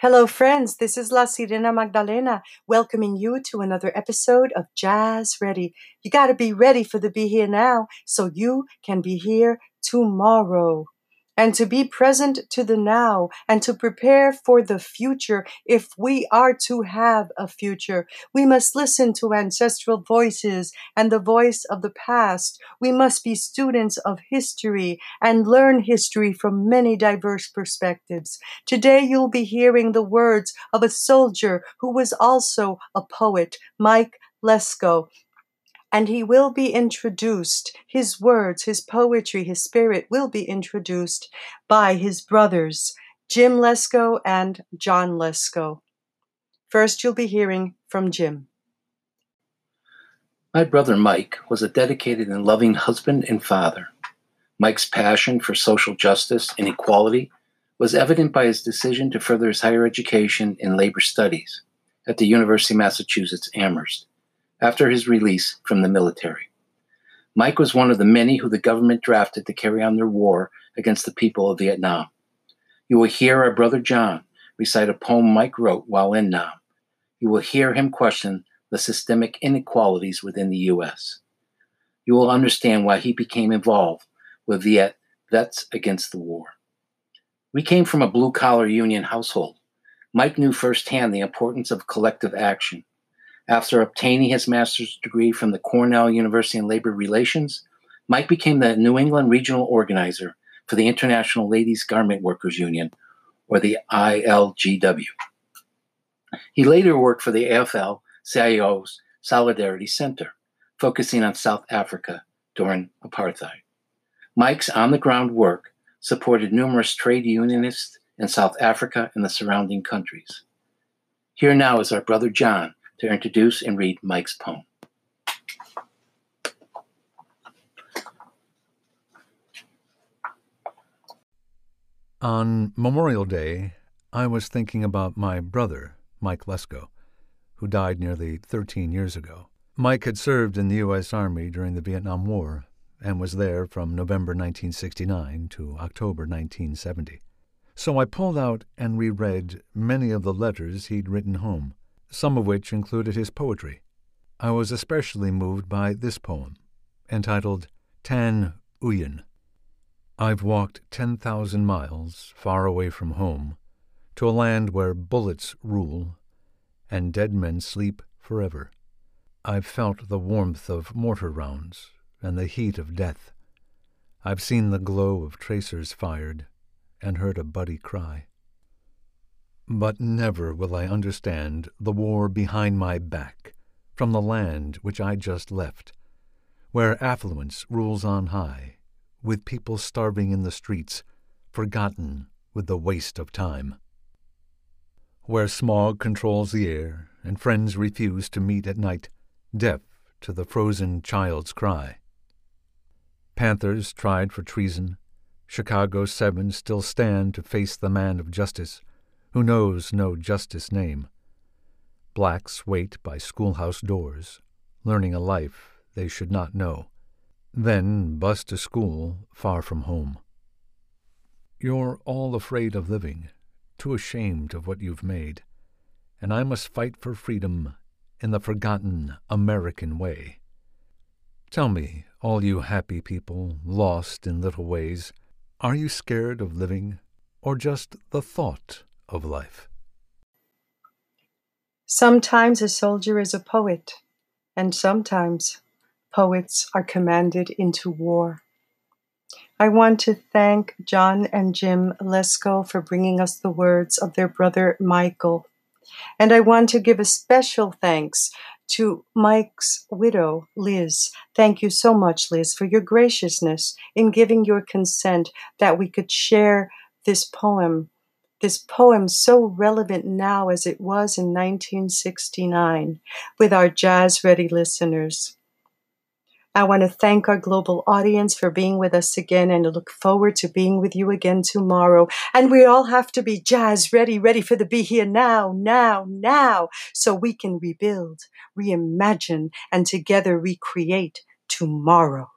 Hello, friends. This is La Sirena Magdalena welcoming you to another episode of Jazz Ready. You got to be ready for the Be Here Now so you can be here tomorrow and to be present to the now and to prepare for the future. If we are to have a future, we must listen to ancestral voices and the voice of the past. We must be students of history and learn history from many diverse perspectives. Today you'll be hearing the words of a soldier who was also a poet, Mike Lesko and he will be introduced. His words, his poetry, his spirit will be introduced by his brothers, Jim Lesko and John Lesko. First, you'll be hearing from Jim. My brother Mike was a dedicated and loving husband and father. Mike's passion for social justice and equality was evident by his decision to further his higher education in labor studies at the University of Massachusetts Amherst after his release from the military. Mike was one of the many who the government drafted to carry on their war against the people of Vietnam. You will hear our brother John recite a poem Mike wrote while in Nam. You will hear him question the systemic inequalities within the U.S. You will understand why he became involved with Viet Vets Against the War. We came from a blue collar union household. Mike knew firsthand the importance of collective action after obtaining his master's degree from the Cornell University in Labor Relations, Mike became the New England regional organizer for the International Ladies Garment Workers Union, or the ILGW. He later worked for the AFL CIO's Solidarity Center, focusing on South Africa during apartheid. Mike's on the ground work supported numerous trade unionists in South Africa and the surrounding countries. Here now is our brother John to introduce and read Mike's poem. On Memorial Day, I was thinking about my brother, Mike Lesko, who died nearly 13 years ago. Mike had served in the U.S. Army during the Vietnam War and was there from November 1969 to October 1970. So I pulled out and reread many of the letters he'd written home some of which included his poetry. I was especially moved by this poem, entitled Tan Uyen. I've walked 10,000 miles far away from home to a land where bullets rule and dead men sleep forever. I've felt the warmth of mortar rounds and the heat of death. I've seen the glow of tracers fired and heard a buddy cry. But never will I understand the war behind my back, from the land which I just left, where affluence rules on high, with people starving in the streets, forgotten with the waste of time. Where smog controls the air, and friends refuse to meet at night, deaf to the frozen child's cry. Panthers tried for treason, Chicago Seven still stand to face the man of justice who knows no justice name. Blacks wait by schoolhouse doors, learning a life they should not know, then bus to school far from home. You're all afraid of living, too ashamed of what you've made, and I must fight for freedom in the forgotten American way. Tell me, all you happy people lost in little ways, are you scared of living, or just the thought of life. Sometimes a soldier is a poet, and sometimes poets are commanded into war. I want to thank John and Jim Lesko for bringing us the words of their brother Michael. And I want to give a special thanks to Mike's widow, Liz. Thank you so much, Liz, for your graciousness in giving your consent that we could share this poem this poem so relevant now as it was in 1969 with our jazz ready listeners. I want to thank our global audience for being with us again and look forward to being with you again tomorrow. And we all have to be jazz ready, ready for the be here now, now, now, so we can rebuild, reimagine, and together recreate tomorrow.